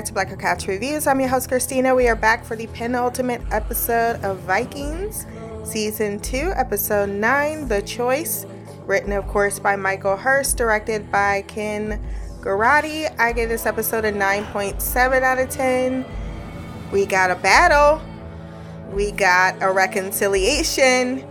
back to Black Couch Reviews. I'm your host, Christina. We are back for the penultimate episode of Vikings, Season 2, Episode 9, The Choice. Written, of course, by Michael Hirst, directed by Ken Girotti. I gave this episode a 9.7 out of 10. We got a battle, we got a reconciliation,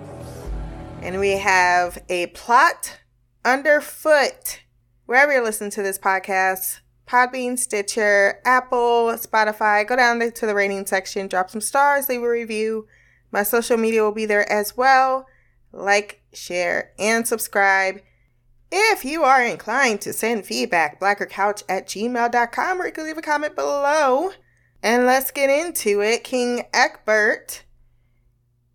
and we have a plot underfoot. Wherever you're listening to this podcast, Podbean, Stitcher, Apple, Spotify. Go down to the rating section, drop some stars, leave a review. My social media will be there as well. Like, share, and subscribe. If you are inclined to send feedback, blackercouch at gmail.com, or you can leave a comment below. And let's get into it. King Egbert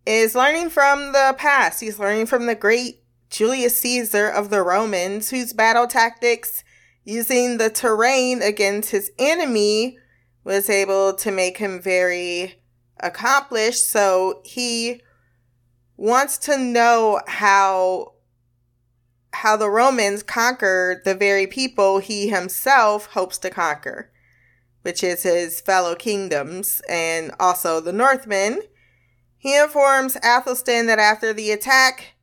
is learning from the past. He's learning from the great Julius Caesar of the Romans, whose battle tactics using the terrain against his enemy was able to make him very accomplished. So he wants to know how how the Romans conquered the very people he himself hopes to conquer, which is his fellow kingdoms and also the Northmen. He informs Athelstan that after the attack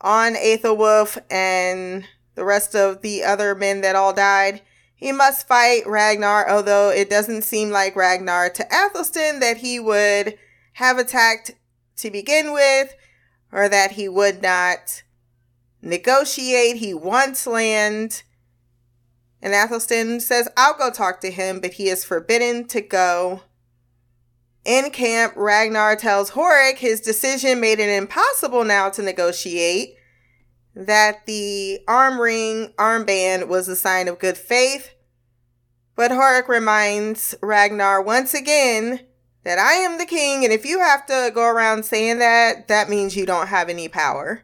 on Aethelwulf and the rest of the other men that all died. He must fight Ragnar, although it doesn't seem like Ragnar to Athelstan that he would have attacked to begin with, or that he would not negotiate. He wants land. And Athelstan says, I'll go talk to him, but he is forbidden to go. In camp, Ragnar tells Horik his decision made it impossible now to negotiate that the arm ring armband was a sign of good faith. But Horik reminds Ragnar once again that I am the king, and if you have to go around saying that, that means you don't have any power.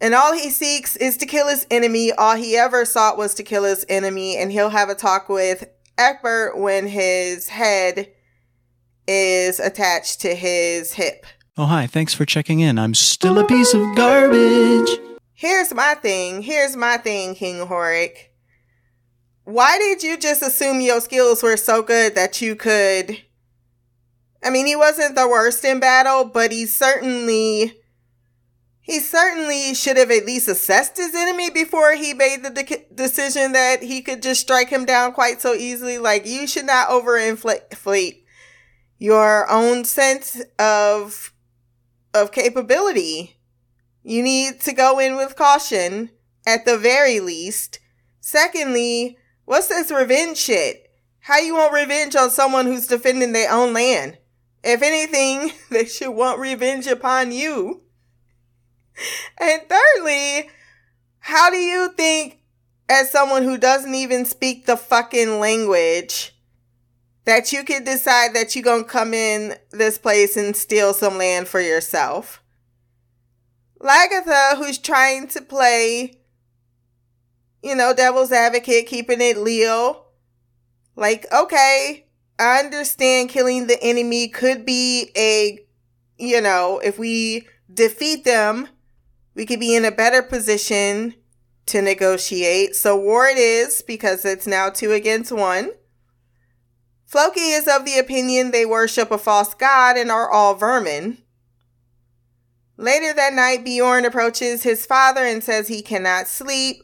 And all he seeks is to kill his enemy. All he ever sought was to kill his enemy, and he'll have a talk with Egbert when his head is attached to his hip. Oh, hi. Thanks for checking in. I'm still a piece of garbage. Here's my thing. Here's my thing, King Horik. Why did you just assume your skills were so good that you could? I mean, he wasn't the worst in battle, but he certainly. He certainly should have at least assessed his enemy before he made the de- decision that he could just strike him down quite so easily. Like, you should not overinflate your own sense of of capability. You need to go in with caution at the very least. Secondly, what's this revenge shit? How you want revenge on someone who's defending their own land? If anything, they should want revenge upon you. And thirdly, how do you think, as someone who doesn't even speak the fucking language, that you could decide that you're going to come in this place and steal some land for yourself. Lagertha, who's trying to play, you know, devil's advocate, keeping it Leo. Like, okay, I understand killing the enemy could be a, you know, if we defeat them, we could be in a better position to negotiate. So war it is because it's now two against one. Floki is of the opinion they worship a false god and are all vermin. Later that night, Bjorn approaches his father and says he cannot sleep,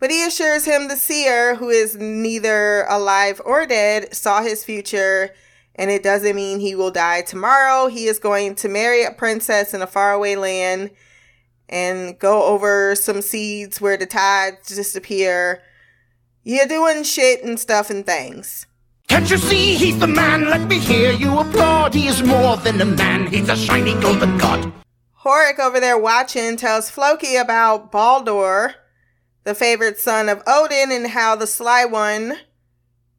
but he assures him the seer, who is neither alive or dead, saw his future, and it doesn't mean he will die tomorrow. He is going to marry a princess in a faraway land and go over some seeds where the tides disappear. You're doing shit and stuff and things. Can't you see he's the man? Let me hear you applaud. He is more than a man, he's a shiny golden god. Horik over there watching tells Floki about Baldur, the favorite son of Odin, and how the sly one,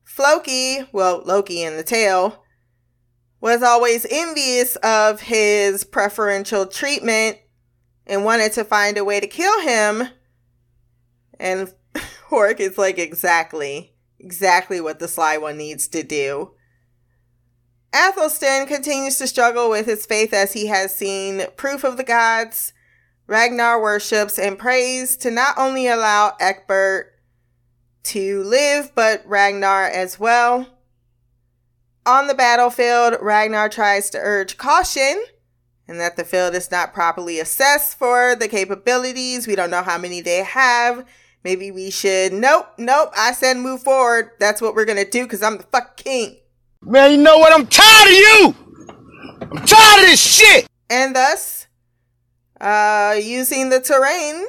Floki, well, Loki in the tale, was always envious of his preferential treatment and wanted to find a way to kill him. And Horik is like, exactly exactly what the sly one needs to do. Athelstan continues to struggle with his faith as he has seen proof of the gods Ragnar worships and prays to not only allow Egbert to live, but Ragnar as well. On the battlefield, Ragnar tries to urge caution and that the field is not properly assessed for the capabilities. We don't know how many they have. Maybe we should. Nope, nope. I said move forward. That's what we're gonna do because I'm the fuck king. Man, you know what? I'm tired of you! I'm tired of this shit! And thus, uh, using the terrain,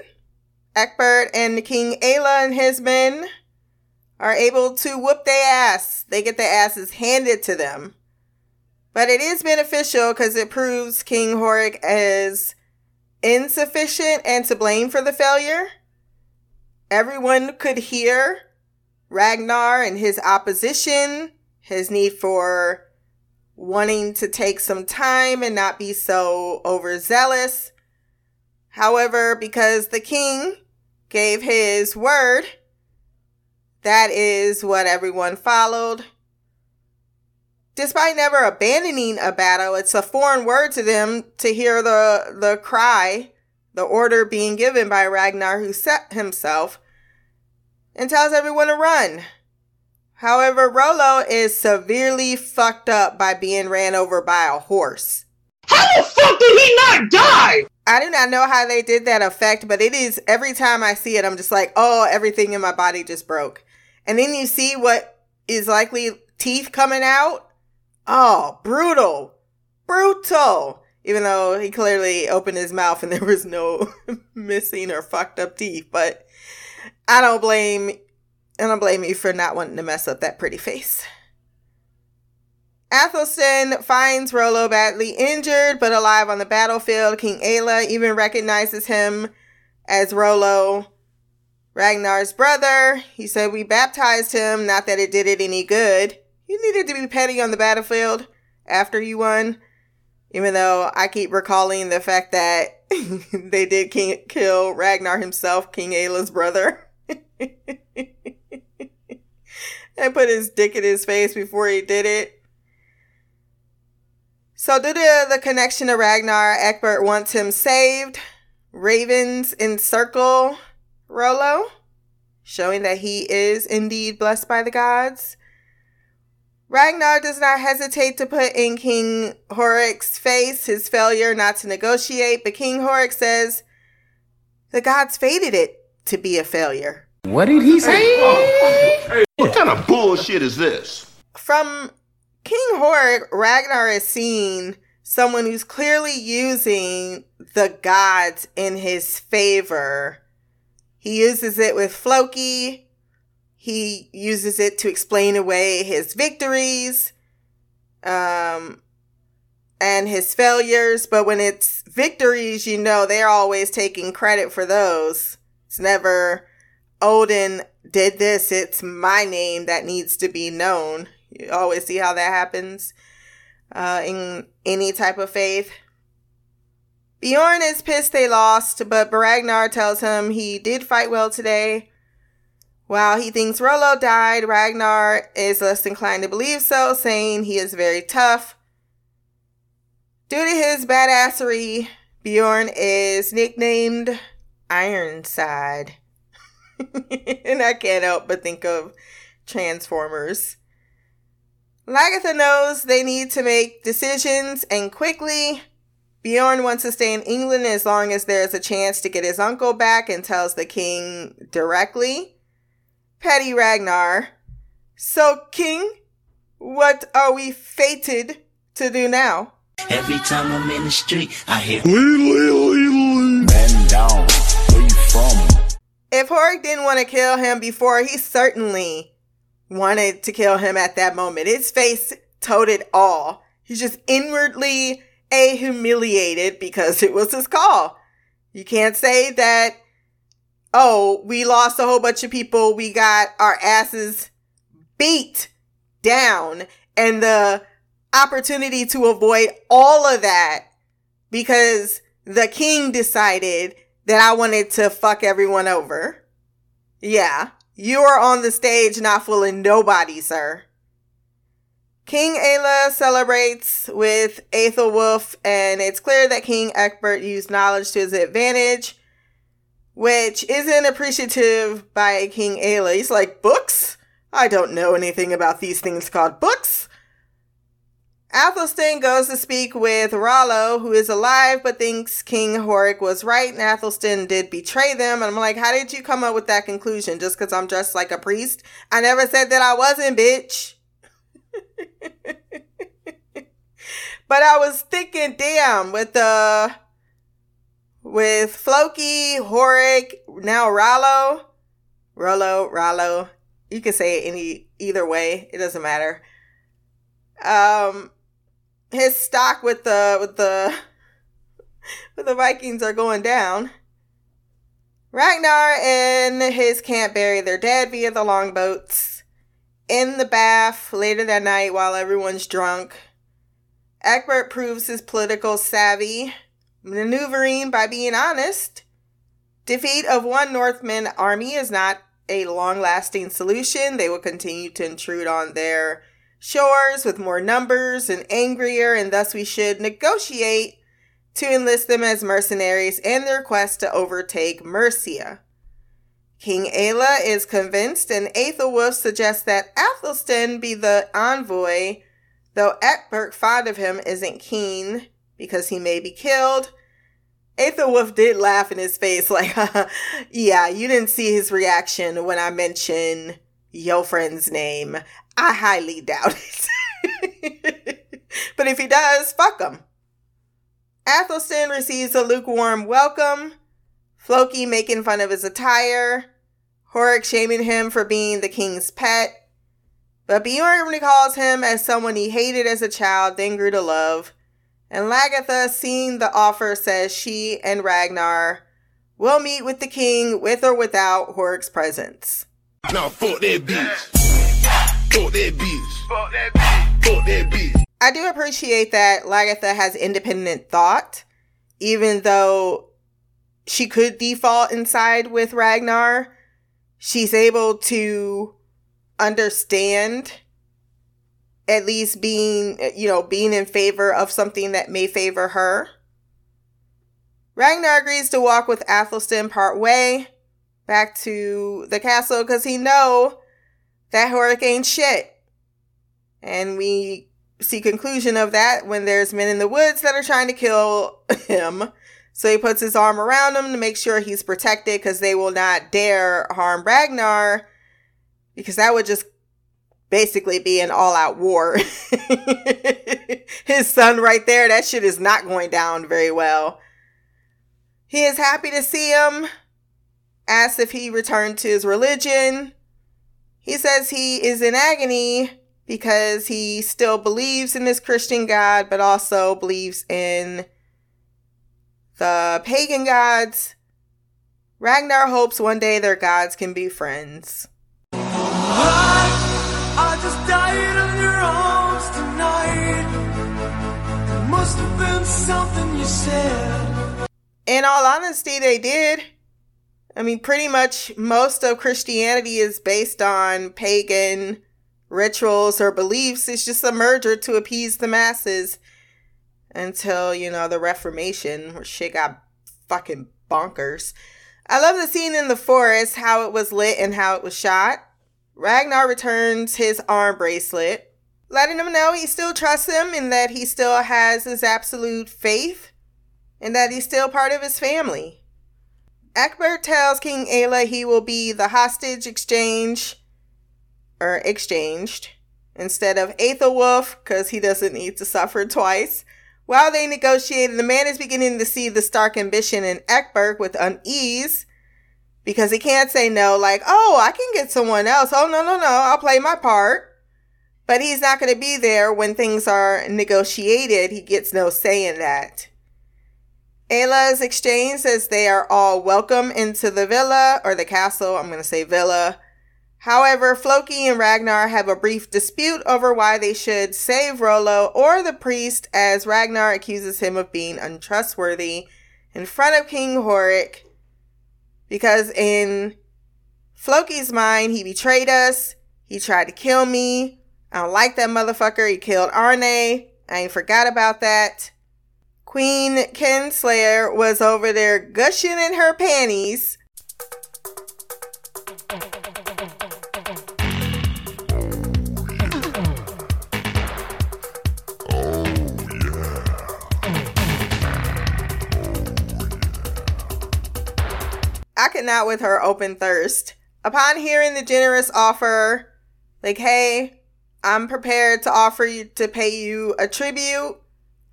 Egbert and King Aelle and his men are able to whoop their ass. They get their asses handed to them. But it is beneficial because it proves King Horik is insufficient and to blame for the failure. Everyone could hear Ragnar and his opposition, his need for wanting to take some time and not be so overzealous. However, because the king gave his word, that is what everyone followed. Despite never abandoning a battle, it's a foreign word to them to hear the, the cry, the order being given by Ragnar, who set himself and tells everyone to run. However, Rollo is severely fucked up by being ran over by a horse. How the fuck did he not die? I do not know how they did that effect, but it is every time I see it, I'm just like, oh, everything in my body just broke. And then you see what is likely teeth coming out. Oh, brutal. Brutal. Even though he clearly opened his mouth and there was no missing or fucked up teeth, but I don't blame I don't blame you for not wanting to mess up that pretty face. Athelstan finds Rollo badly injured but alive on the battlefield. King Aelle even recognizes him as Rollo, Ragnar's brother. He said, We baptized him, not that it did it any good. You needed to be petty on the battlefield after you won. Even though I keep recalling the fact that they did king- kill Ragnar himself, King Aelle's brother. and put his dick in his face before he did it. So, due to the connection to Ragnar, Egbert wants him saved. Ravens encircle Rollo, showing that he is indeed blessed by the gods. Ragnar does not hesitate to put in King Horik's face his failure not to negotiate, but King Horik says the gods fated it to be a failure. What did he say? Oh. What kind of bullshit is this? From King Horik, Ragnar is seen someone who's clearly using the gods in his favor. He uses it with Floki. He uses it to explain away his victories um, and his failures. But when it's victories, you know, they're always taking credit for those. It's never Odin did this. It's my name that needs to be known. You always see how that happens uh, in any type of faith. Bjorn is pissed they lost, but Ragnar tells him he did fight well today. While he thinks Rollo died, Ragnar is less inclined to believe so, saying he is very tough. Due to his badassery, Bjorn is nicknamed Ironside. and I can't help but think of Transformers. Lagertha knows they need to make decisions and quickly. Bjorn wants to stay in England as long as there's a chance to get his uncle back and tells the king directly. Petty Ragnar. So, King, what are we fated to do now? Every time I'm in the street, I hear Man down. Where you from? If Horik didn't want to kill him before, he certainly wanted to kill him at that moment. His face told it all. He's just inwardly a humiliated because it was his call. You can't say that, oh, we lost a whole bunch of people. We got our asses beat down and the opportunity to avoid all of that because the king decided that I wanted to fuck everyone over. Yeah, you are on the stage not fooling nobody, sir. King Aelle celebrates with Aethelwulf, and it's clear that King Egbert used knowledge to his advantage. Which isn't appreciative by King Aelle. He's like, Books? I don't know anything about these things called books. Athelstan goes to speak with Rollo, who is alive but thinks King Horik was right and Athelstan did betray them. And I'm like, how did you come up with that conclusion? Just because I'm dressed like a priest? I never said that I wasn't, bitch. but I was thinking, damn, with the with Floki, Horik, now Rollo, Rollo, Rollo. You can say it any either way. It doesn't matter. Um, his stock with the with the with the Vikings are going down. Ragnar and his camp bury their dead via the longboats. In the bath later that night while everyone's drunk, Egbert proves his political savvy, maneuvering by being honest. Defeat of one Northman army is not a long lasting solution. They will continue to intrude on their shores with more numbers and angrier, and thus we should negotiate to enlist them as mercenaries in their quest to overtake Mercia. King Aelle is convinced, and Aethelwulf suggests that Athelstan be the envoy, though Egbert, fond of him, isn't keen because he may be killed. Aethelwulf did laugh in his face, like, yeah, you didn't see his reaction when I mentioned your friend's name. I highly doubt it. but if he does, fuck him. Athelstan receives a lukewarm welcome, Floki making fun of his attire, Horik shaming him for being the king's pet. But Bjorn recalls him as someone he hated as a child, then grew to love. And Lagertha, seeing the offer, says she and Ragnar will meet with the king with or without Horik's presence. Now fuck that bitch. Fuck that bitch. Fuck that bitch. Fuck that bitch. I do appreciate that Lagertha has independent thought, even though she could default inside with Ragnar. She's able to understand at least being, eh, you know, being in favor of something that may favor her. Ragnar agrees to walk with Athelstan part way back to the castle because he know that hurricane shit. And we see conclusion of that when there's men in the woods that are trying to kill him. So he puts his arm around him to make sure he's protected because they will not dare harm Ragnar because that would just basically be an all out war. his son right there, that shit is not going down very well. He is happy to see him, asks if he returned to his religion. He says he is in agony because he still believes in this Christian God, but also believes in the pagan gods. Ragnar hopes one day their gods can be friends. In all honesty, they did. I mean, pretty much most of Christianity is based on pagan rituals or beliefs. It's just a merger to appease the masses until, you know, the Reformation where shit got fucking bonkers. I love the scene in the forest, how it was lit and how it was shot. Ragnar returns his arm bracelet, letting him know he still trusts him and that he still has his absolute faith and that he's still part of his family. Egbert tells King Aelle he will be the hostage exchange or exchanged instead of Aethelwulf because he doesn't need to suffer twice. While they negotiate, the man is beginning to see the Stark ambition in Egbert with unease because he can't say no, like, oh, I can get someone else. Oh, no, no, no, I'll play my part. But he's not going to be there when things are negotiated. He gets no say in that. Aelle's exchange says they are all welcome into the villa or the castle. I'm going to say villa. However, Floki and Ragnar have a brief dispute over why they should save Rollo or the priest, as Ragnar accuses him of being untrustworthy in front of King Horik because in Floki's mind, he betrayed us. He tried to kill me. I don't like that motherfucker. He killed Arne. I ain't forgot about that. Queen Kinslayer was over there gushing in her panties. I could not with her open thirst. Upon hearing the generous offer, like, hey, I'm prepared to offer you to pay you a tribute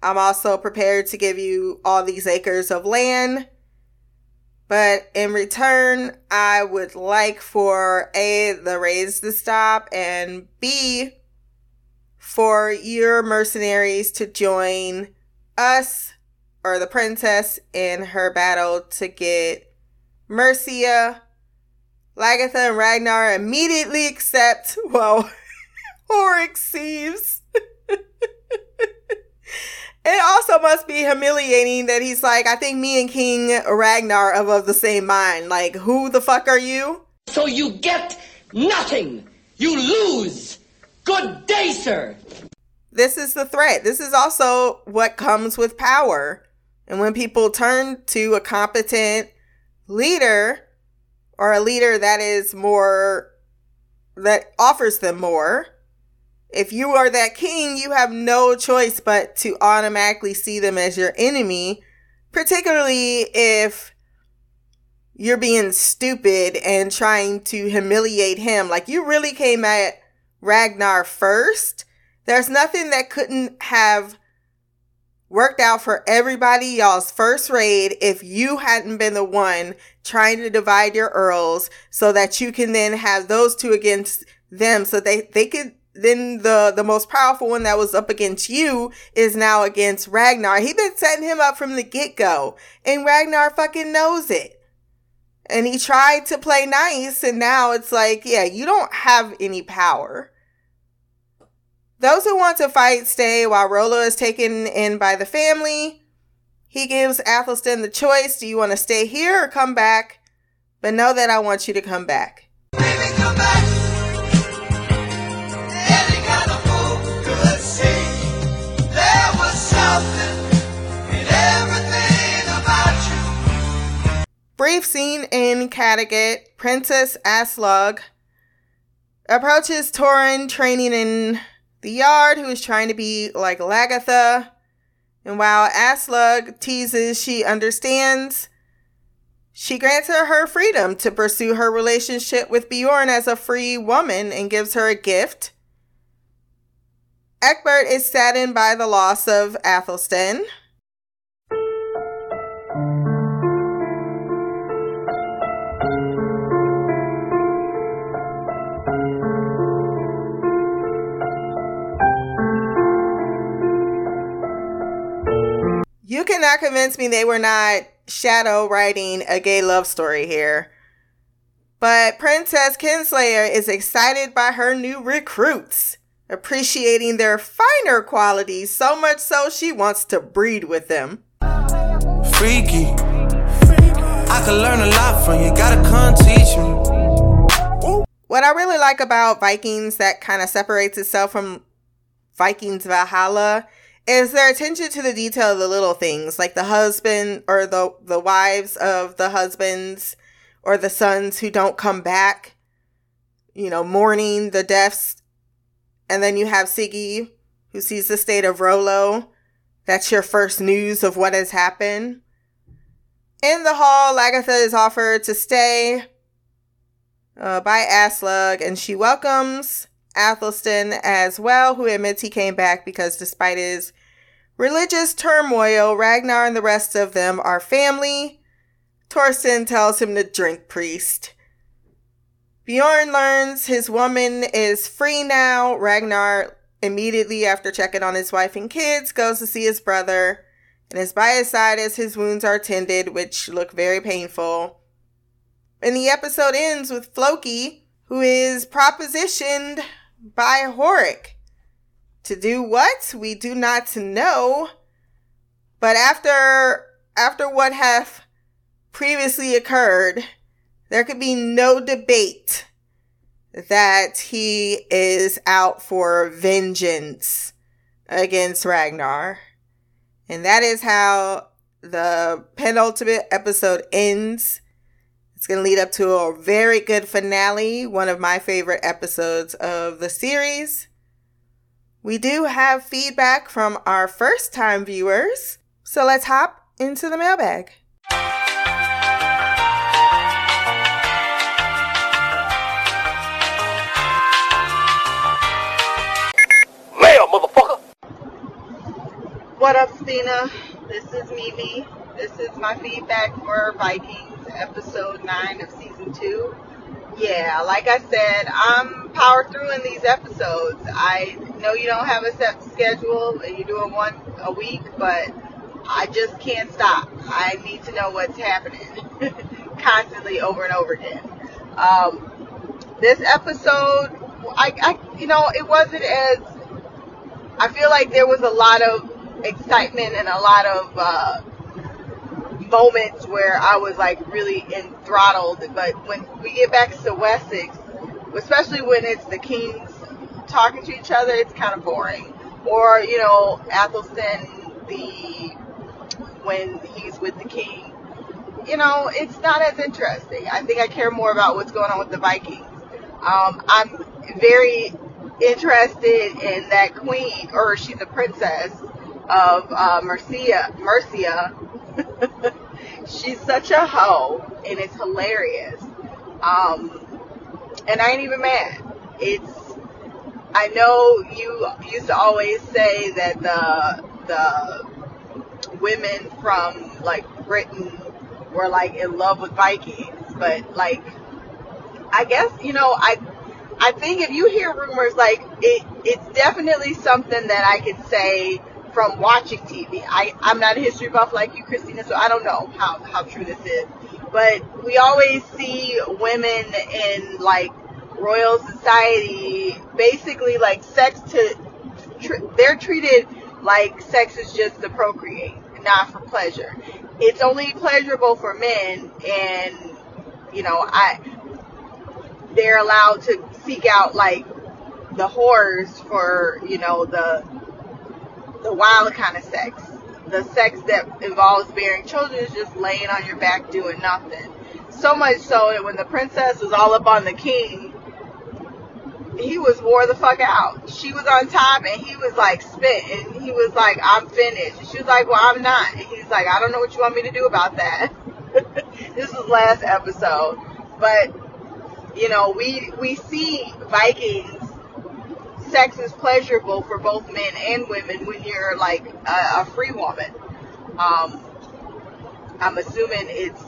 I'm also prepared to give you all these acres of land. But in return, I would like for A, the raids to stop, and B, for your mercenaries to join us or the princess in her battle to get Mercia. Lagertha and Ragnar immediately accept, well, Horik sees. It also must be humiliating that he's like, I think me and King Ragnar are of the same mind. Like, who the fuck are you? So you get nothing. You lose. Good day, sir. This is the threat. This is also what comes with power. And when people turn to a competent leader or a leader that is more, that offers them more, if you are that king, you have no choice but to automatically see them as your enemy, particularly if you're being stupid and trying to humiliate him. Like you really came at Ragnar first. There's nothing that couldn't have worked out for everybody y'all's first raid if you hadn't been the one trying to divide your earls so that you can then have those two against them so they, they could then the the most powerful one that was up against you is now against Ragnar. He been setting him up from the get go, and Ragnar fucking knows it. And he tried to play nice, and now it's like, yeah, you don't have any power. Those who want to fight stay while Rollo is taken in by the family. He gives Athelstan the choice: Do you want to stay here or come back? But know that I want you to come back. Brief scene in Kattegat. Princess Aslaug approaches Torin training in the yard, who is trying to be like Lagertha. And while Aslaug teases she understands, she grants her her freedom to pursue her relationship with Bjorn as a free woman and gives her a gift. Egbert is saddened by the loss of Athelstan. You cannot convince me they were not shadow writing a gay love story here. But Princess Kinslayer is excited by her new recruits, appreciating their finer qualities so much so she wants to breed with them. Freaky. I could learn a lot from you. Gotta come teach me. What I really like about Vikings that kind of separates itself from Vikings Valhalla is their attention to the detail of the little things, like the husband or the the wives of the husbands or the sons who don't come back. You know, mourning the deaths, and then you have Siggy who sees the state of Rollo. That's your first news of what has happened. In the hall, Lagertha is offered to stay uh, by Aslaug, and she welcomes Athelstan as well, who admits he came back because despite his religious turmoil, Ragnar and the rest of them are family. Torsten tells him to drink priest. Bjorn learns his woman is free now. Ragnar, immediately after checking on his wife and kids, goes to see his brother and is by his side as his wounds are tended, which look very painful. And the episode ends with Floki, who is propositioned by Horik. To do what? We do not know. But after after what hath previously occurred, there could be no debate that he is out for vengeance against Ragnar. And that is how the penultimate episode ends. It's going to lead up to a very good finale, one of my favorite episodes of the series. We do have feedback from our first time viewers, so let's hop into the mailbag. Mail, motherfucker! What up, Stina? This is Mimi. This is my feedback for Vikings. Episode 9 of season 2. Yeah, like I said, I'm power through in these episodes. I know you don't have a set schedule and you're doing one a week, but I just can't stop. I need to know what's happening constantly over and over again. Um, this episode, I, I, you know, it wasn't as, I feel like there was a lot of excitement and a lot of, uh, moments where I was like really enthralled. But when we get back to Wessex, especially when it's the kings talking to each other, it's kind of boring. Or you know, Athelstan, the when he's with the king, you know, it's not as interesting. I think I care more about what's going on with the Vikings. Um, I'm very interested in that queen, or she's a princess of uh, Mercia, Mercia. she's such a hoe, and it's hilarious. Um, and I ain't even mad. It's I know you used to always say that the the women from like Britain were like in love with Vikings, but like I guess you know I I think if you hear rumors like it it's definitely something that I could say from watching TV. I, I'm not a history buff like you, Christina, so I don't know how, how true this is. But we always see women in like royal society basically like sex to, tr- they're treated like sex is just to procreate, not for pleasure. It's only pleasurable for men and, you know, I, they're allowed to seek out like the horrors for, you know, the the wild kind of sex. The sex that involves bearing children is just laying on your back doing nothing. So much so that when the princess was all up on the king, he was wore the fuck out. She was on top and he was like spent and he was like, I'm finished. And she was like, Well, I'm not. And he's like, I don't know what you want me to do about that. this was last episode. But, you know, we we see Vikings sex is pleasurable for both men and women when you're like a, a free woman. Um, I'm assuming it's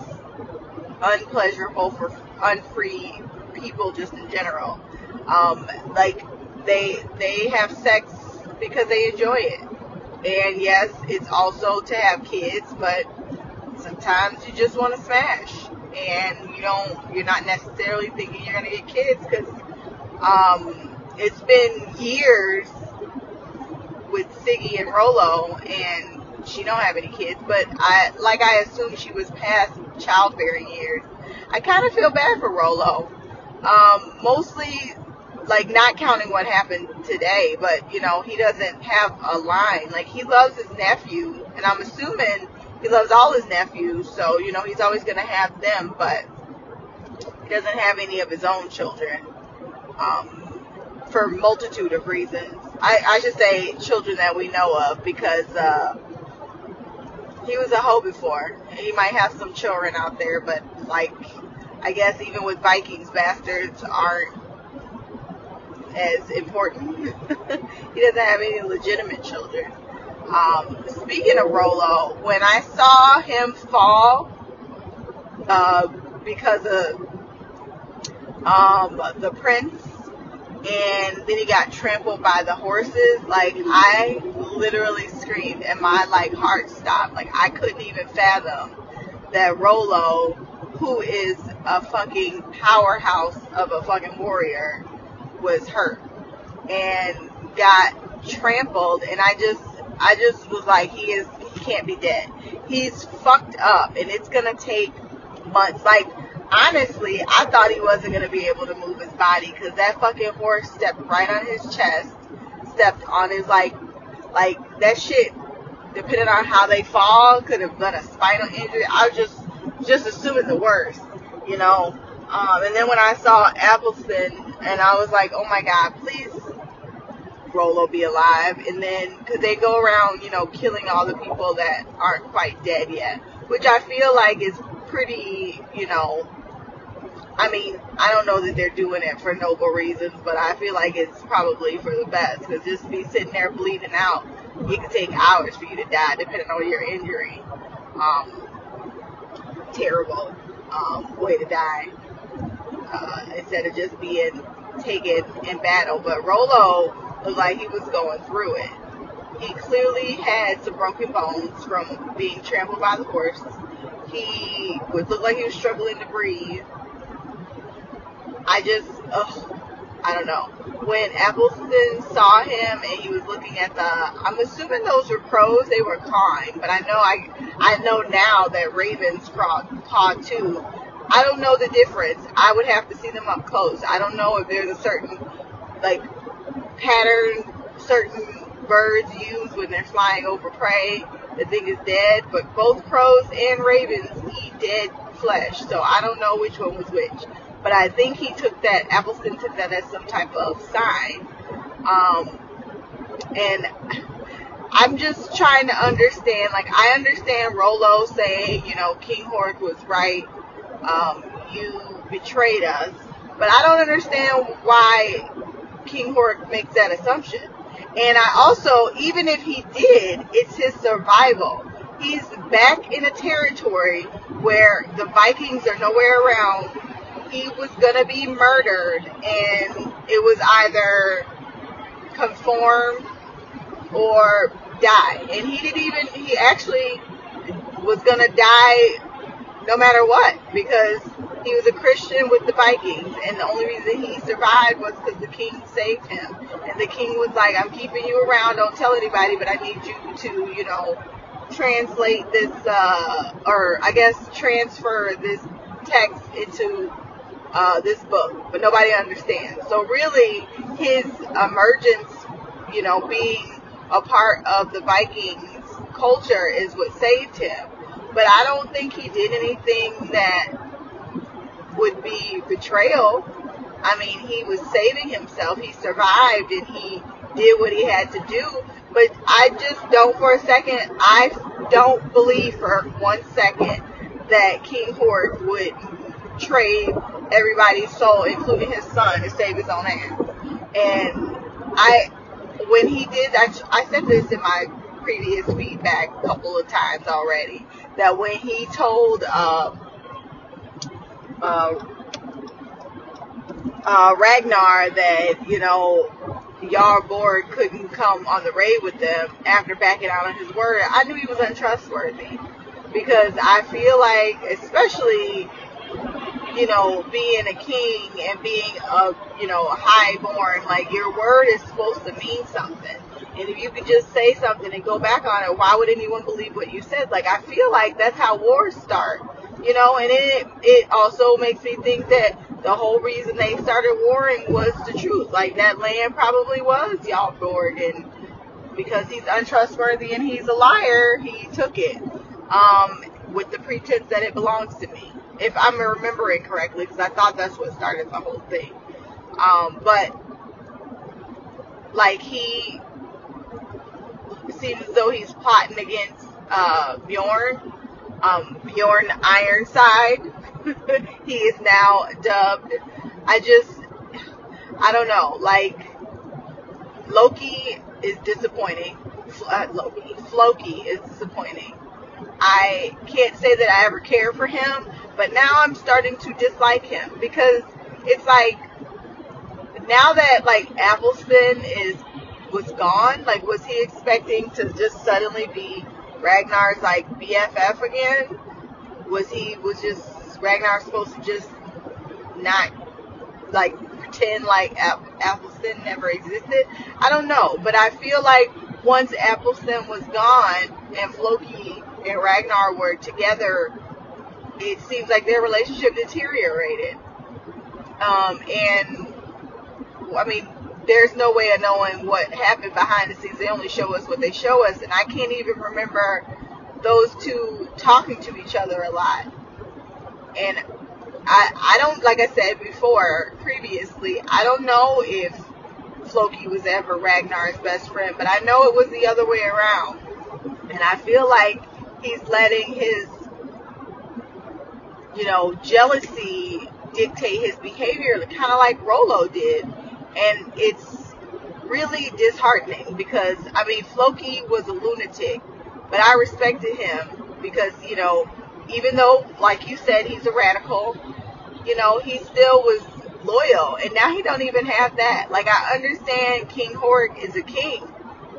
unpleasurable for unfree people just in general. Um, like they they have sex because they enjoy it, and yes, it's also to have kids, but sometimes you just want to smash, and you don't. You're not necessarily thinking you're gonna get kids because. Um, it's been years with Siggy and Rollo, and she don't have any kids. But I, like, I assume she was past childbearing years. I kind of feel bad for Rollo. Um, mostly, like, not counting what happened today, but you know, he doesn't have a line. Like, he loves his nephew, and I'm assuming he loves all his nephews. So you know, he's always gonna have them, but he doesn't have any of his own children. Um, for a multitude of reasons. I, I should say children that we know of because uh, he was a hoe before. He might have some children out there, but like I guess even with Vikings, bastards aren't as important. he doesn't have any legitimate children. Um, speaking of Rollo, when I saw him fall uh, because of um, the prince and then he got trampled by the horses. Like I literally screamed and my like heart stopped. Like I couldn't even fathom that Rollo, who is a fucking powerhouse of a fucking warrior, was hurt and got trampled. And I just, I just was like, he is, he can't be dead. He's fucked up, and it's gonna take months. Like honestly, I thought he wasn't going to be able to move his body because that fucking horse stepped right on his chest, stepped on his, like, like, that shit, depending on how they fall, could have done a spinal injury. I was just, just assuming the worst, you know. Um, and then when I saw Appleton, and I was like, oh my god, please, Rollo be alive. And then, because they go around, you know, killing all the people that aren't quite dead yet, which I feel like is pretty, you know, I mean, I don't know that they're doing it for noble reasons, but I feel like it's probably for the best because just be sitting there bleeding out it could take hours for you to die, depending on your injury. Um, terrible um, way to die uh, instead of just being taken in battle. But Rollo looked like he was going through it. He clearly had some broken bones from being trampled by the horse. He would look like he was struggling to breathe. I just, ugh, I don't know. When Appleton saw him and he was looking at the, I'm assuming those were crows. They were cawing, but I know I, I know now that ravens caw, caw too. I don't know the difference. I would have to see them up close. I don't know if there's a certain like pattern certain birds use when they're flying over prey. The thing is dead, but both crows and ravens eat dead flesh, so I don't know which one was which. But I think he took that, Appleton took that as some type of sign. Um, and I'm just trying to understand, like, I understand Rollo saying, you know, King Hort was right, um, you betrayed us, but I don't understand why King Hort makes that assumption. And I also, even if he did, it's his survival. He's back in a territory where the Vikings are nowhere around. He was going to be murdered, and it was either conform or die. And he didn't even, he actually was going to die no matter what because he was a Christian with the Vikings, and the only reason he survived was because the king saved him. And the king was like, "I'm keeping you around. Don't tell anybody, but I need you to, you know, translate this, uh, or I guess transfer this text into uh, this book." But nobody understands. So really, his emergence, you know, being a part of the Vikings culture is what saved him. But I don't think he did anything that would be betrayal. I mean, he was saving himself. He survived and he did what he had to do. But I just don't for a second, I don't believe for one second that King Hort would trade everybody's soul, including his son, to save his own ass. And I, when he did, I, I said this in my previous feedback a couple of times already, that when he told, uh, uh, uh, Ragnar that, you know, Jarl Borg couldn't come on the raid with them after backing out on his word, I knew he was untrustworthy. Because I feel like, especially, you know, being a king and being a, you know, highborn, like your word is supposed to mean something. And if you could just say something and go back on it, why would anyone believe what you said? Like, I feel like that's how wars start you know, and it it also makes me think that the whole reason they started warring was the truth. Like that land probably was Jarl Borg, and because he's untrustworthy and he's a liar, he took it um, with the pretense that it belongs to me. If I'm remembering correctly, because I thought that's what started the whole thing. Um, but like he seems as though he's plotting against uh, Bjorn um, Bjorn Ironside. he is now dubbed. I just, I don't know. Like Loki is disappointing. Uh, Loki, Floki is disappointing. I can't say that I ever cared for him, but now I'm starting to dislike him because it's like now that like Appleton is was gone, like was he expecting to just suddenly be Ragnar's like BFF again? Was he was just Ragnar supposed to just not like pretend like Appleton never existed? I don't know, but I feel like once Appleton was gone and Floki and Ragnar were together, it seems like their relationship deteriorated. Um, and I mean, there's no way of knowing what happened behind the scenes. They only show us what they show us, and I can't even remember those two talking to each other a lot. And I, I don't, like I said before, previously, I don't know if Floki was ever Ragnar's best friend, but I know it was the other way around. And I feel like he's letting his, you know, jealousy dictate his behavior, kind of like Rollo did and it's really disheartening because I mean Floki was a lunatic, but I respected him because you know even though like you said he's a radical, you know he still was loyal, and now he don't even have that. Like I understand King Horik is a king,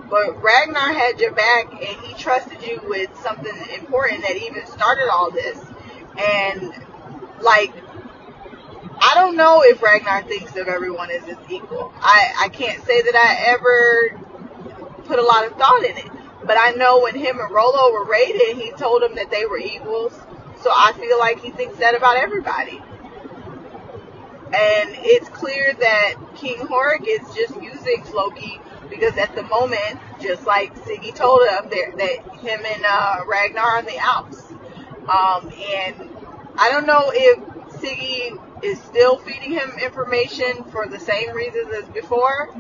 but Ragnar had your back and he trusted you with something important that even started all this. And like I don't know if Ragnar thinks of everyone as his equal. I, I can't say that I ever put a lot of thought in it. But I know when him and Rollo were raided, he told them that they were equals. So I feel like he thinks that about everybody. And it's clear that King Horik is just using Floki because at the moment, just like Siggy told him, that him and uh, Ragnar are in the Alps. Um, and I don't know if Siggy is still feeding him information for the same reasons as before.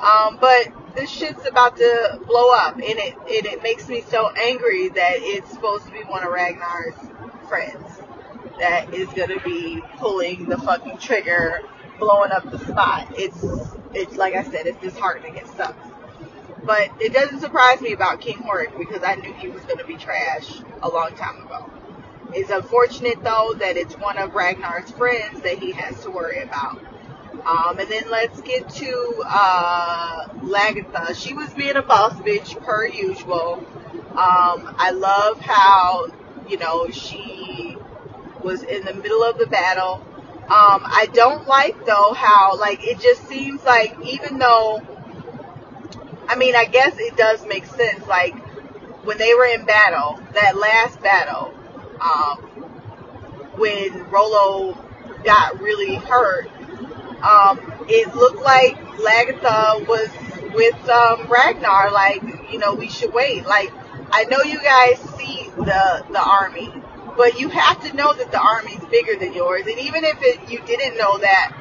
Um, but this shit's about to blow up, and it, and it makes me so angry that it's supposed to be one of Ragnar's friends that is gonna be pulling the fucking trigger, blowing up the spot. It's it's like I said, it's disheartening. It sucks. But it doesn't surprise me about King Horik because I knew he was gonna be trash a long time ago. It's unfortunate though that it's one of Ragnar's friends that he has to worry about. Um, and then let's get to uh, Lagertha. She was being a boss bitch per usual. Um, I love how you know she was in the middle of the battle. Um, I don't like though how like it just seems like even though I mean I guess it does make sense like when they were in battle that last battle um, when Rollo got really hurt, um, it looked like Lagertha was with um, Ragnar. Like, you know, we should wait. Like, I know you guys see the the army, but you have to know that the army's bigger than yours. And even if it, you didn't know that,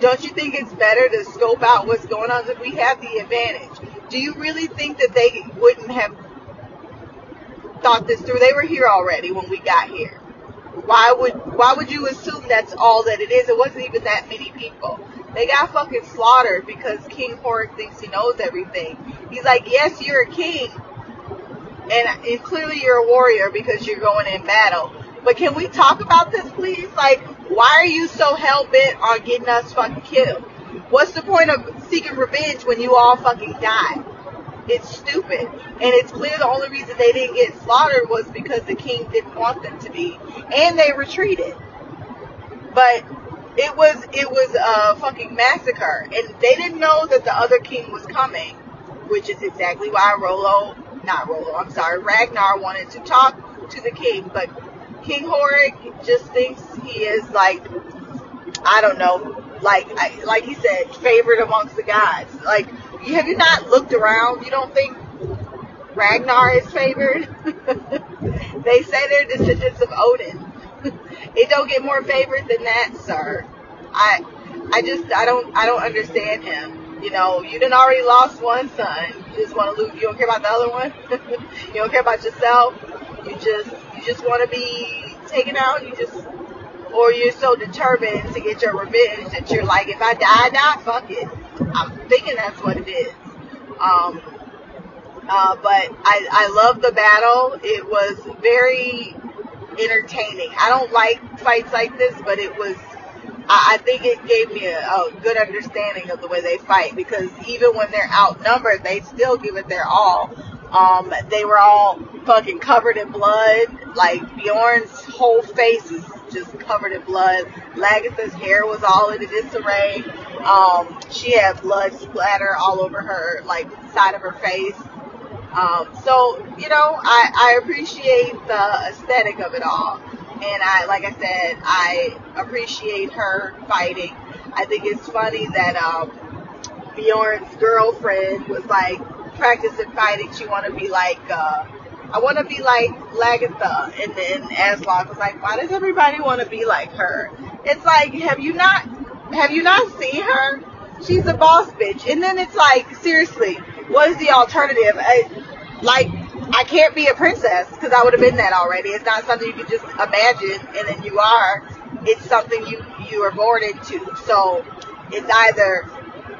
don't you think it's better to scope out what's going on? That we have the advantage. Do you really think that they wouldn't have thought this through. They were here already when we got here. Why would why would you assume that's all that it is? It wasn't even that many people. They got fucking slaughtered because King Horik thinks he knows everything. He's like, yes, you're a king, and, and clearly you're a warrior because you're going in battle. But can we talk about this, please? Like, why are you so hell bent on getting us fucking killed? What's the point of seeking revenge when you all fucking die? It's stupid. And it's clear the only reason they didn't get slaughtered was because the king didn't want them to be. And they retreated. But it was it was a fucking massacre. And they didn't know that the other king was coming, which is exactly why Rollo not Rollo, I'm sorry, Ragnar wanted to talk to the king, but King Horik just thinks he is like I don't know, like I, like he said, favorite amongst the gods. Like have you not looked around? You don't think Ragnar is favored? they say they're descendants of Odin. it don't get more favored than that, sir. I I just I don't I don't understand him. You know, you didn't already lost one son. You just want to lose. You don't care about the other one. you don't care about yourself. You just you just want to be taken out. You just or you're so determined to get your revenge that you're like, if I die, I die. Fuck it. I'm thinking that's what it is. Um, uh, but I, I love the battle. It was very entertaining. I don't like fights like this, but it was. I, I think it gave me a, a good understanding of the way they fight because even when they're outnumbered, they still give it their all. Um, they were all fucking covered in blood. Like Bjorn's whole face is just covered in blood. Lagertha's hair was all in a disarray. Um, she had blood splatter all over her, like side of her face. Um, so you know, I, I appreciate the aesthetic of it all, and I, like I said, I appreciate her fighting. I think it's funny that um, Bjorn's girlfriend was like practicing fighting. She want to be like. Uh, I want to be like Lagertha. And then Aslaug was like, why does everybody want to be like her? It's like, have you not, have you not seen her? She's a boss bitch. And then it's like, seriously, what is the alternative? I, like, I can't be a princess because I would have been that already. It's not something you can just imagine and then you are. It's something you, you are born into. So it's either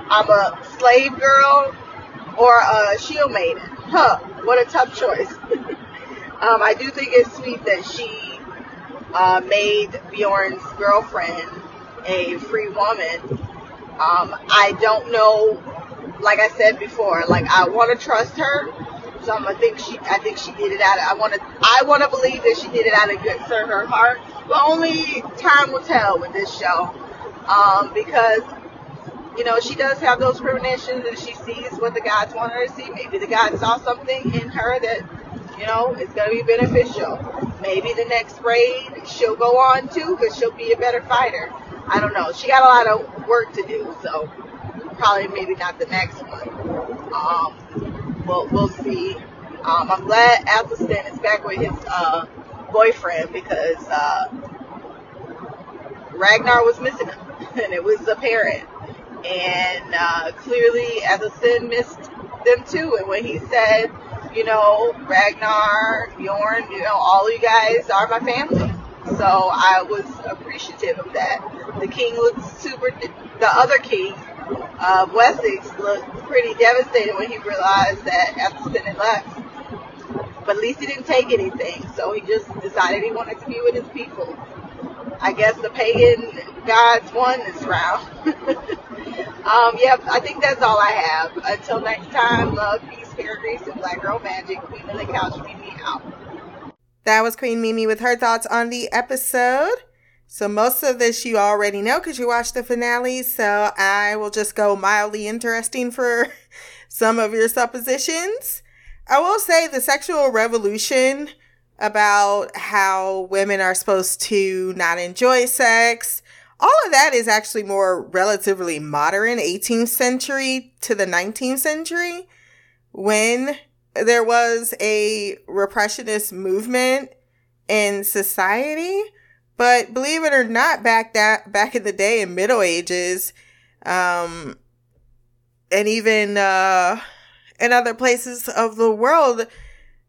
I'm a slave girl or a shield maiden. Huh, what a tough choice. um, I do think it's sweet that she uh, made Bjorn's girlfriend a free woman. Um, I don't know, like I said before, like I want to trust her. So I'm think she, I think she did it out of, I want to, I want to believe that she did it out of good for her heart. But only time will tell with this show. Um, because you know, she does have those premonitions and she sees what the gods want her to see. Maybe the gods saw something in her that, you know, is going to be beneficial. Maybe the next raid she'll go on to because she'll be a better fighter. I don't know. She got a lot of work to do, so probably maybe not the next one. Um, we'll, we'll see. Um, I'm glad Athelstan is back with his uh, boyfriend because uh, Ragnar was missing him, and it was apparent and uh, clearly Athelstan missed them too. And when he said, you know, Ragnar, Bjorn, you know, all you guys are my family. So I was appreciative of that. The king looked super, the other king of Wessex looked pretty devastated when he realized that Athelstan had left. But at least he didn't take anything, so he just decided he wanted to be with his people. I guess the pagan gods won this round. um, yeah, I think that's all I have. Until next time, love, peace, hair grease, and black girl magic. Queen of the couch, Mimi out. That was Queen Mimi with her thoughts on the episode. So most of this you already know because you watched the finale. So I will just go mildly interesting for some of your suppositions. I will say the sexual revolution about how women are supposed to not enjoy sex. All of that is actually more relatively modern, 18th century to the 19th century, when there was a repressionist movement in society. But believe it or not, back that back in the day in Middle Ages, um, and even uh, in other places of the world,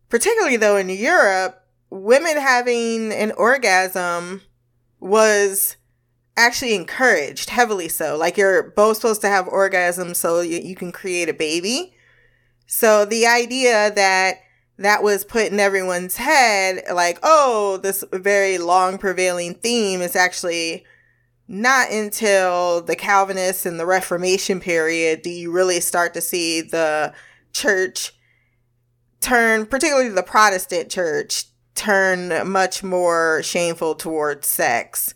particularly though in Europe, women having an orgasm was actually encouraged heavily so. Like you're both supposed to have orgasms so you, you can create a baby. So the idea that that was put in everyone's head like oh this very long prevailing theme is actually not until the calvinists and the reformation period do you really start to see the church turn particularly the protestant church turn much more shameful towards sex.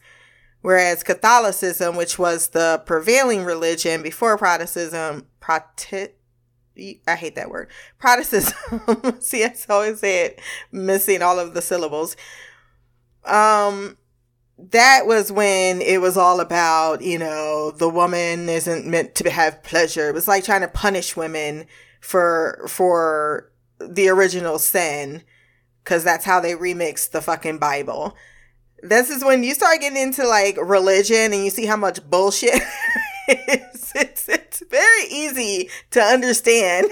Whereas Catholicism, which was the prevailing religion before Protestantism, Proti- I hate that word. Protestantism. I always say it missing all of the syllables. Um, that was when it was all about, you know, the woman isn't meant to have pleasure. It was like trying to punish women for for the original sin because that's how they remix the fucking Bible. This is when you start getting into like religion and you see how much bullshit it's, it's very easy to understand.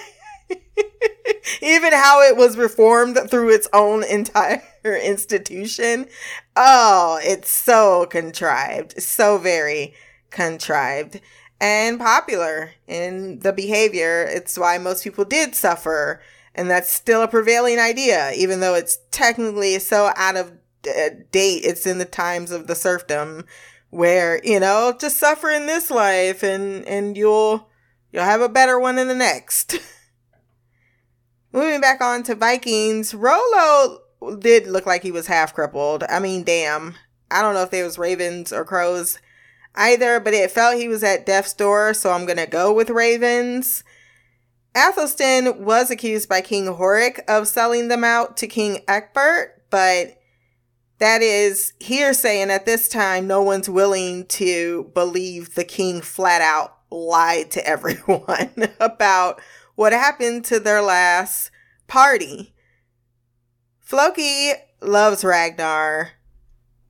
Even how it was reformed through its own entire institution. Oh, it's so contrived. So very contrived and popular in the behavior. It's why most people did suffer and that's still a prevailing idea, even though it's technically so out of uh, date. It's in the times of the serfdom where, you know, just suffer in this life and, and you'll, you'll have a better one in the next. Moving back on to Vikings, rollo did look like he was half crippled. I mean, damn. I don't know if they was ravens or crows either, but it felt he was at death's door, so I'm gonna go with ravens. Athelstan was accused by King Horik of selling them out to King Ecbert, but that is hearsay, and at this time, no one's willing to believe the king flat out lied to everyone about what happened to their last party. Floki loves Ragnar,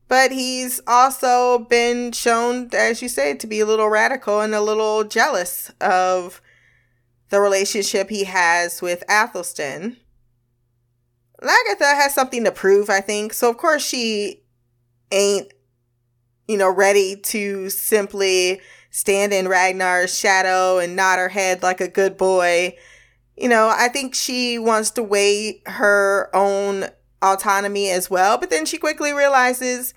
but he's also been shown, as you said, to be a little radical and a little jealous of the relationship he has with Athelstan. Lagertha has something to prove, I think. So, of course, she ain't, you know, ready to simply stand in Ragnar's shadow and nod her head like a good boy. You know, I think she wants to weigh her own autonomy as well, but then she quickly realizes,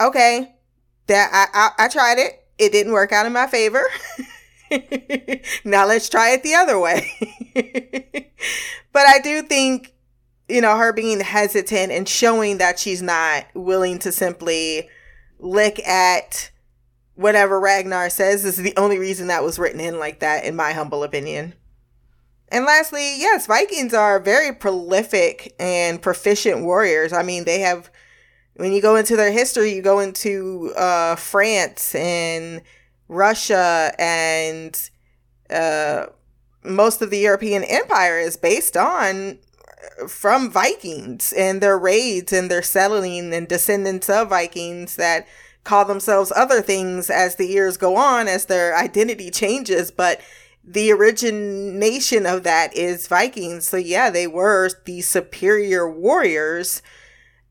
okay, that I, I, I tried it. It didn't work out in my favor. now let's try it the other way. but I do think, you know, her being hesitant and showing that she's not willing to simply look at whatever Ragnar says is the only reason that was written in like that, in my humble opinion. And lastly, yes, Vikings are very prolific and proficient warriors. I mean, they have, when you go into their history, you go into uh, France and Russia and uh, most of the European Empire is based on from Vikings and their raids and their settling and descendants of Vikings that call themselves other things as the years go on, as their identity changes. But the origination of that is Vikings. So, yeah, they were the superior warriors.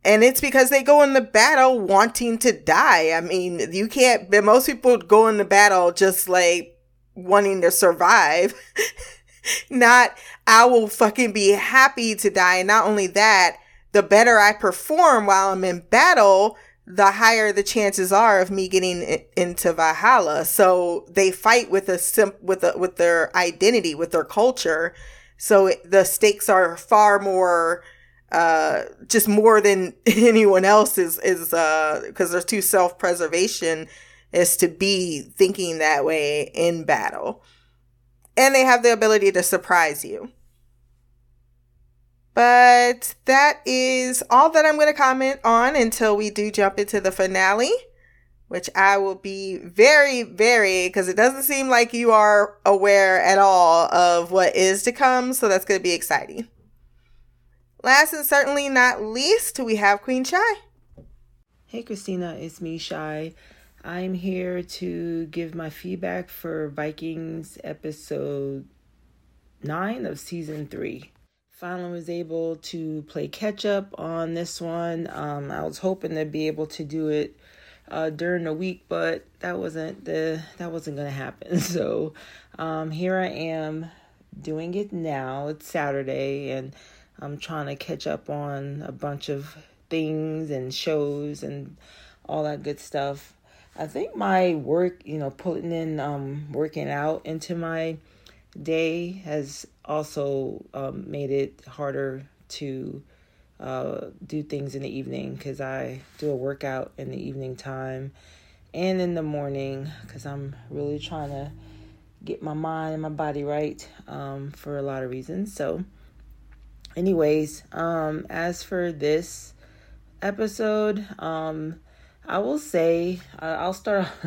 And it's because they go into battle wanting to die. I mean, you can't, most people go into battle just like wanting to survive. Not, I will fucking be happy to die. And not only that, the better I perform while I'm in battle, the higher the chances are of me getting into Valhalla. So they fight with a simp with a, with their identity, with their culture. So it, the stakes are far more, uh, just more than anyone else is, is, uh, cause there's too self-preservation is to be thinking that way in battle. And they have the ability to surprise you. But that is all that I'm going to comment on until we do jump into the finale, which I will be very, very, because it doesn't seem like you are aware at all of what is to come. So that's going to be exciting. Last and certainly not least, we have Queen Shy. Hey, Christina, it's me, Shy. I'm here to give my feedback for Vikings episode 9 of season 3 finally was able to play catch up on this one. Um, I was hoping to be able to do it uh, during the week, but that wasn't the that wasn't gonna happen. So um, here I am doing it now. It's Saturday, and I'm trying to catch up on a bunch of things and shows and all that good stuff. I think my work, you know, putting in um, working out into my day has also um, made it harder to uh, do things in the evening because I do a workout in the evening time and in the morning because I'm really trying to get my mind and my body right um, for a lot of reasons. So, anyways, um, as for this episode, um, I will say I'll start.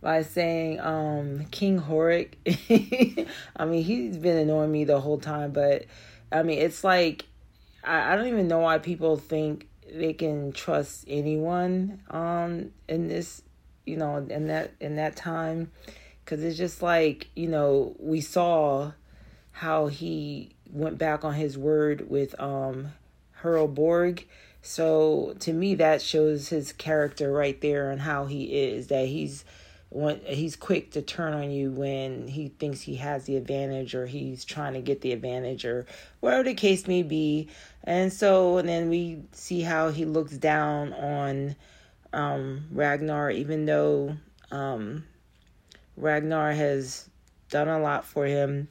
by saying um, King Horik. I mean, he's been annoying me the whole time, but I mean, it's like I, I don't even know why people think they can trust anyone um in this you know in that in that time because it's just like you know we saw how he went back on his word with um Jarl Borg so to me that shows his character right there and how he is that he's he's quick to turn on you when he thinks he has the advantage or he's trying to get the advantage or whatever the case may be. And so and then we see how he looks down on um, ragnar even though um, ragnar has done a lot for him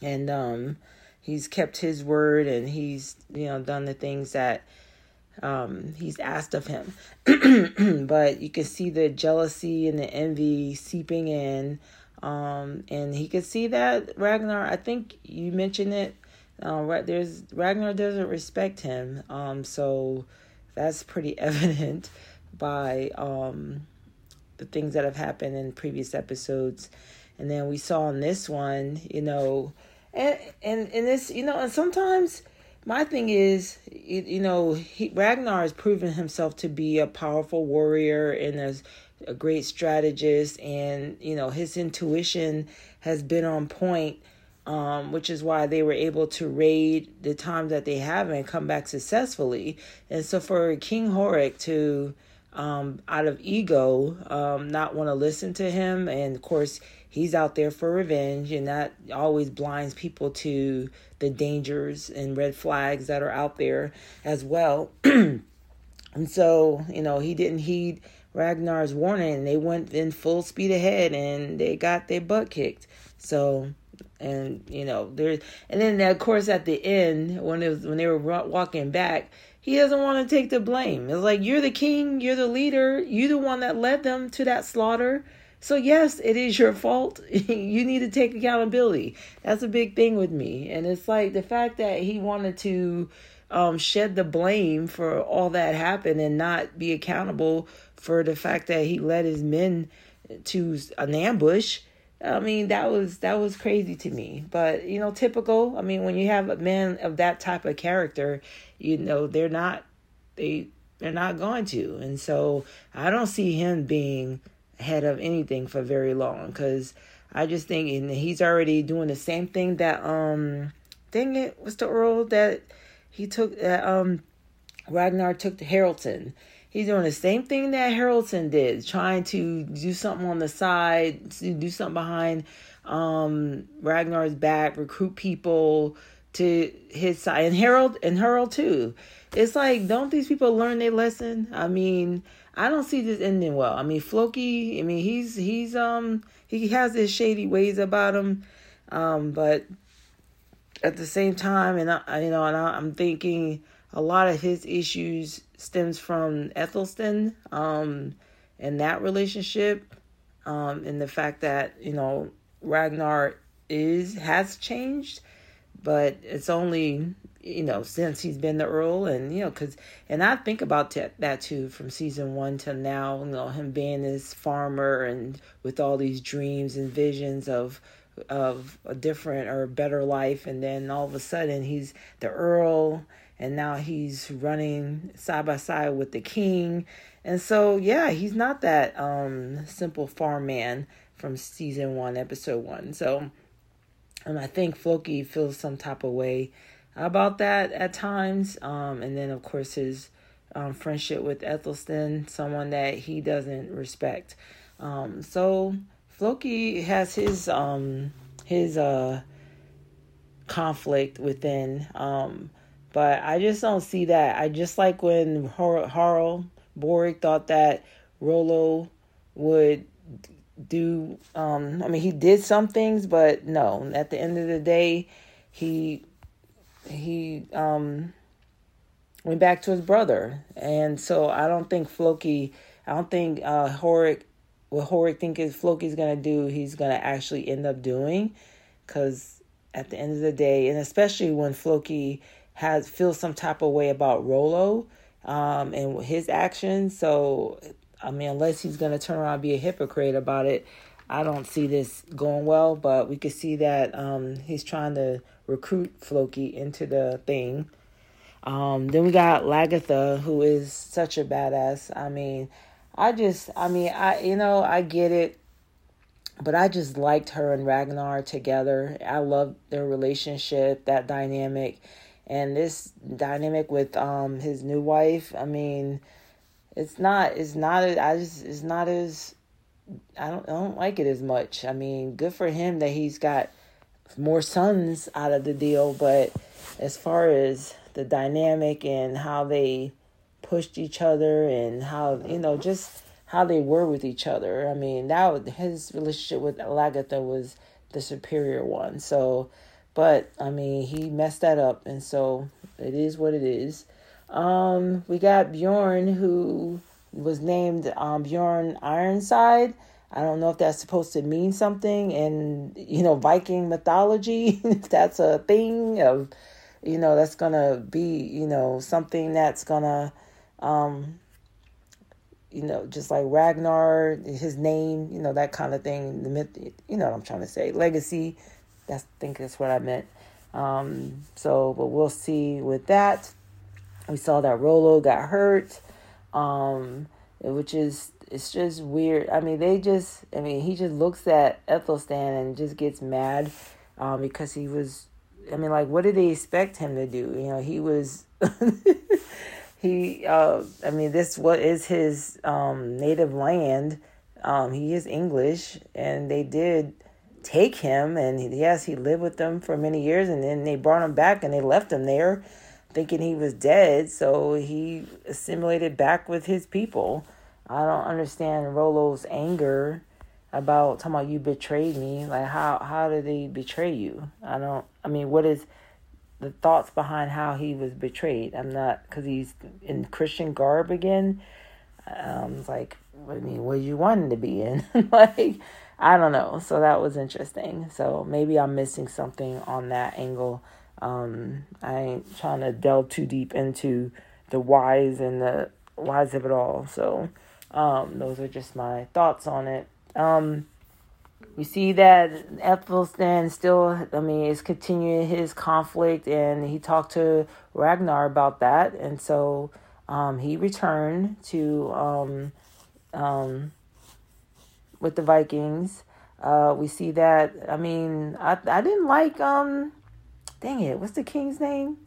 and um, he's kept his word and he's you know done the things that um, he's asked of him. but you can see the jealousy and the envy seeping in. Um, and he could see that Ragnar, I think you mentioned it. Uh, there's Ragnar doesn't respect him. Um, so that's pretty evident by um, the things that have happened in previous episodes. And then we saw in this one, you know, and and and this, you know, and sometimes my thing is, you know, he, Ragnar has proven himself to be a powerful warrior and a, a great strategist, and you know his intuition has been on point, um, which is why they were able to raid the time that they have and come back successfully. And so for King Horik to um, out of ego, um, not want to listen to him. And of course, he's out there for revenge, and that always blinds people to the dangers and red flags that are out there as well. and so, you know, he didn't heed Ragnar's warning, and they went in full speed ahead, and they got their butt kicked. So, and you know, there's and then of course at the end when it was when they were walking back he doesn't want to take the blame. It's like you're the king, you're the leader, you're the one that led them to that slaughter. So yes, it is your fault. you need to take accountability. That's a big thing with me. And it's like the fact that he wanted to um, shed the blame for all that happened and not be accountable for the fact that he led his men to an ambush. I mean, that was that was crazy to me. But you know, typical. I mean, when you have a man of that type of character, you know they're not they they're not going to and so i don't see him being head of anything for very long because i just think and he's already doing the same thing that um dang it what's the earl that he took that um ragnar took to he's doing the same thing that haraldson did trying to do something on the side do something behind um ragnar's back recruit people to his side and Harold and Harold too. It's like, don't these people learn their lesson? I mean, I don't see this ending well. I mean, Floki, I mean, he's he's um he has his shady ways about him, um, but at the same time, and I, you know, and I, I'm thinking a lot of his issues stems from Athelstan, um, and that relationship, um, and the fact that you know Ragnar is has changed but it's only you know since he's been the earl and you know because and i think about t- that too from season one to now you know him being this farmer and with all these dreams and visions of of a different or better life and then all of a sudden he's the earl and now he's running side by side with the king. And so yeah he's not that um simple farm man from season one episode one. So and I think Floki feels some type of way about that at times. Um, and then, of course, his um, friendship with Athelstan, someone that he doesn't respect. Um, so Floki has his um, his uh, conflict within, um, but I just don't see that. I just like when Harald Boric thought that Rollo would do um I mean he did some things but no. At the end of the day he he um went back to his brother. And so I don't think Floki I don't think uh Horik what Horik think is Floki's gonna do he's gonna actually end up doing. Because at the end of the day and especially when Floki has feels some type of way about Rollo um and his actions so I mean, unless he's going to turn around and be a hypocrite about it, I don't see this going well. But we could see that um, he's trying to recruit Floki into the thing. Um, then we got Lagertha, who is such a badass. I mean, I just, I mean, I, you know, I get it, but I just liked her and Ragnar together. I love their relationship, that dynamic, and this dynamic with um his new wife. I mean, it's not it's not I just it's not as I don't I don't like it as much. I mean, good for him that he's got more sons out of the deal, but as far as the dynamic and how they pushed each other and how you know just how they were with each other. I mean, that his relationship with Lagertha was the superior one. So, but I mean, he messed that up, and so it is what it is. Um, we got Bjorn who was named um, Bjorn Ironside. I don't know if that's supposed to mean something in you know Viking mythology. if that's a thing of you know that's gonna be you know something that's gonna um, you know just like Ragnar, his name, you know that kind of thing. The myth, you know what I'm trying to say. Legacy. That's I think that's what I meant. Um, so, but we'll see with that. We saw that Rollo got hurt, um, which is it's just weird. I mean, they just I mean he just looks at Athelstan and just gets mad um, because he was. I mean, like, what did they expect him to do? You know, he was. he, uh, I mean, this what is his um, native land. Um, he is English, and they did take him, and yes, he lived with them for many years, and then they brought him back, and they left him there, thinking he was dead. So he assimilated back with his people. I don't understand Rollo's anger about talking about you betrayed me. Like how how did he betray you? I don't. I mean, what is the thoughts behind how he was betrayed? I'm not because he's in Christian garb again. Um, it's like, what I mean, what you wanted to be in? like, I don't know. So that was interesting. So maybe I'm missing something on that angle. Um, I ain't trying to delve too deep into the whys and the whys of it all. So um, those are just my thoughts on it. Um, we see that Athelstan still, I mean, is continuing his conflict, and he talked to Ragnar about that, and so um, he returned to um, um, with the Vikings. Uh, we see that. I mean, I I didn't like um, dang it, what's the king's name?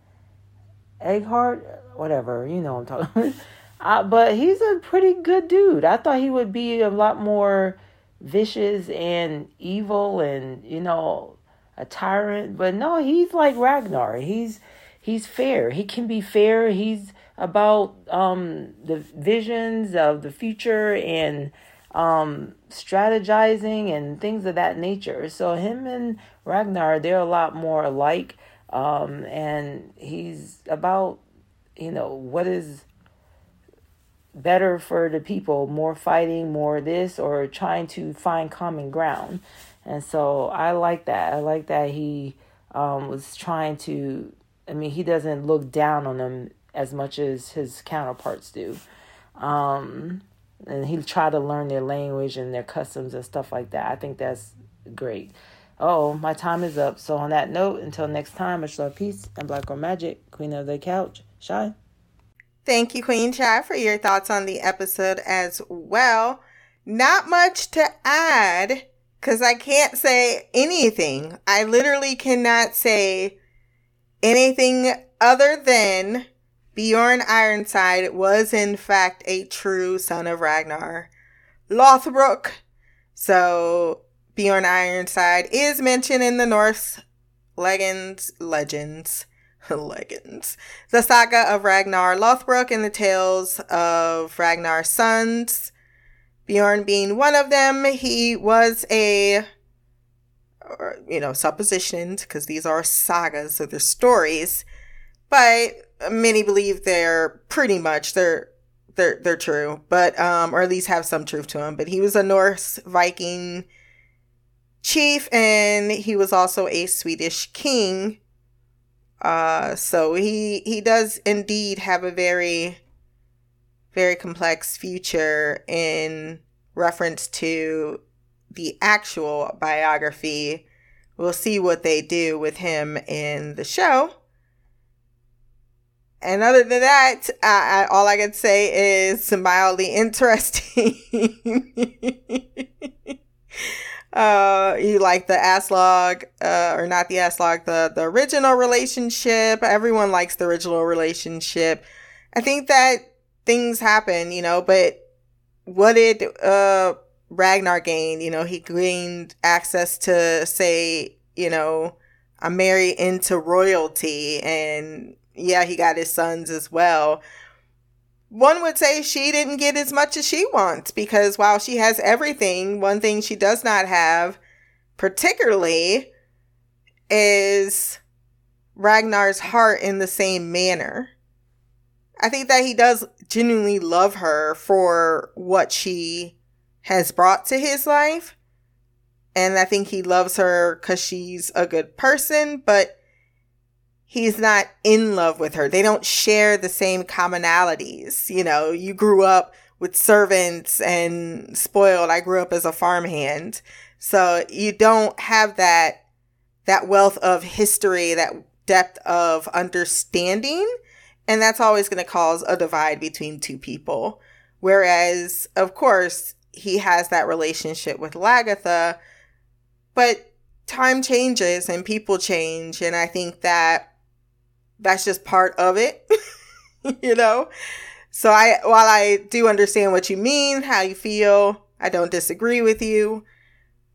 Egghart, whatever. You know I'm talking. uh, but he's a pretty good dude. I thought he would be a lot more vicious and evil and you know a tyrant but no he's like ragnar he's he's fair he can be fair he's about um the visions of the future and um strategizing and things of that nature so him and ragnar they're a lot more alike um and he's about you know what is better for the people, more fighting, more this, or trying to find common ground. And so I like that. I like that he um, was trying to, I mean, he doesn't look down on them as much as his counterparts do. Um, and he tried to learn their language and their customs and stuff like that. I think that's great. Oh, my time is up. So on that note, until next time, much love, peace, and black girl magic. Queen of the couch, shy. Thank you, Queen Shy, for your thoughts on the episode as well. Not much to add because I can't say anything. I literally cannot say anything other than Bjorn Ironside was in fact a true son of Ragnar Lothbrok. So Bjorn Ironside is mentioned in the Norse legends legends Legends. The saga of Ragnar Lothbrok and the tales of Ragnar's sons. Bjorn being one of them, he was a, you know, suppositioned because these are sagas, so they're stories, but many believe they're pretty much they're they're they're true, but um, or at least have some truth to them. But he was a Norse Viking chief, and he was also a Swedish king uh, so he he does indeed have a very very complex future in reference to the actual biography. We'll see what they do with him in the show. And other than that, I, I, all I can say is mildly interesting. uh you like the Aslaug, uh or not the Aslaug, the the original relationship. Everyone likes the original relationship. I think that things happen you know but what did uh ragnar gain? You know he gained access to say you know a married into royalty and yeah he got his sons as well one would say she didn't get as much as she wants because while she has everything, one thing she does not have, particularly, is Ragnar's heart in the same manner. I think that he does genuinely love her for what she has brought to his life. And I think he loves her because she's a good person, but he's not in love with her. They don't share the same commonalities. You know, you grew up with servants and spoiled. I grew up as a farmhand. So you don't have that that wealth of history, that depth of understanding, and that's always going to cause a divide between two people. Whereas, of course, he has that relationship with Lagertha, but time changes and people change, and I think that that's just part of it. you know? So I while I do understand what you mean, how you feel, I don't disagree with you,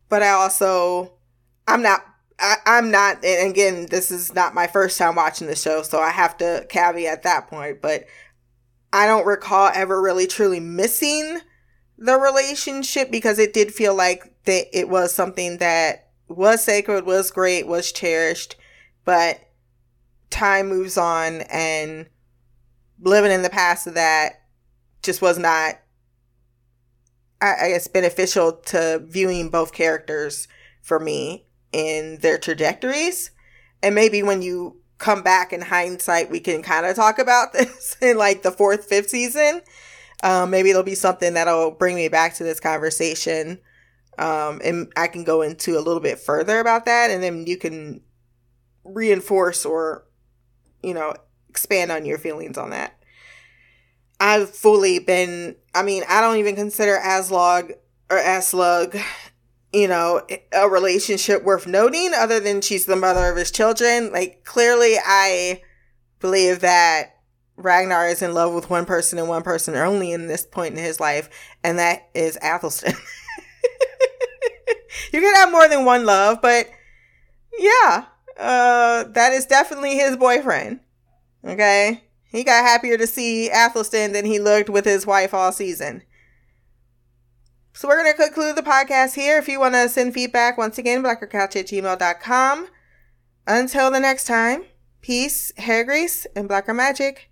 but I also I'm not I, I'm not and again, this is not my first time watching the show, so I have to caveat that point, but I don't recall ever really truly missing the relationship because it did feel like that it was something that was sacred, was great, was cherished, but time moves on and living in the past of that just was not I, guess beneficial to viewing both characters for me in their trajectories. And maybe when you come back in hindsight, we can kind of talk about this in like the fourth, fifth season. Um, maybe it'll be something that'll bring me back to this conversation. Um, and I can go into a little bit further about that, and then you can reinforce or, you know, expand on your feelings on that. I've fully been, I mean, I don't even consider Aslaug or Aslug, you know, a relationship worth noting other than she's the mother of his children. Like, clearly, I believe that Ragnar is in love with one person and one person only in this point in his life, and that is Athelstan. you can have more than one love, but yeah, uh, that is definitely his boyfriend. Okay? He got happier to see Athelstan than he looked with his wife all season. So we're going to conclude the podcast here. If you want to send feedback, once again, blackgirlcouch at gmail.com. Until the next time, peace, hair grease, and blacker magic.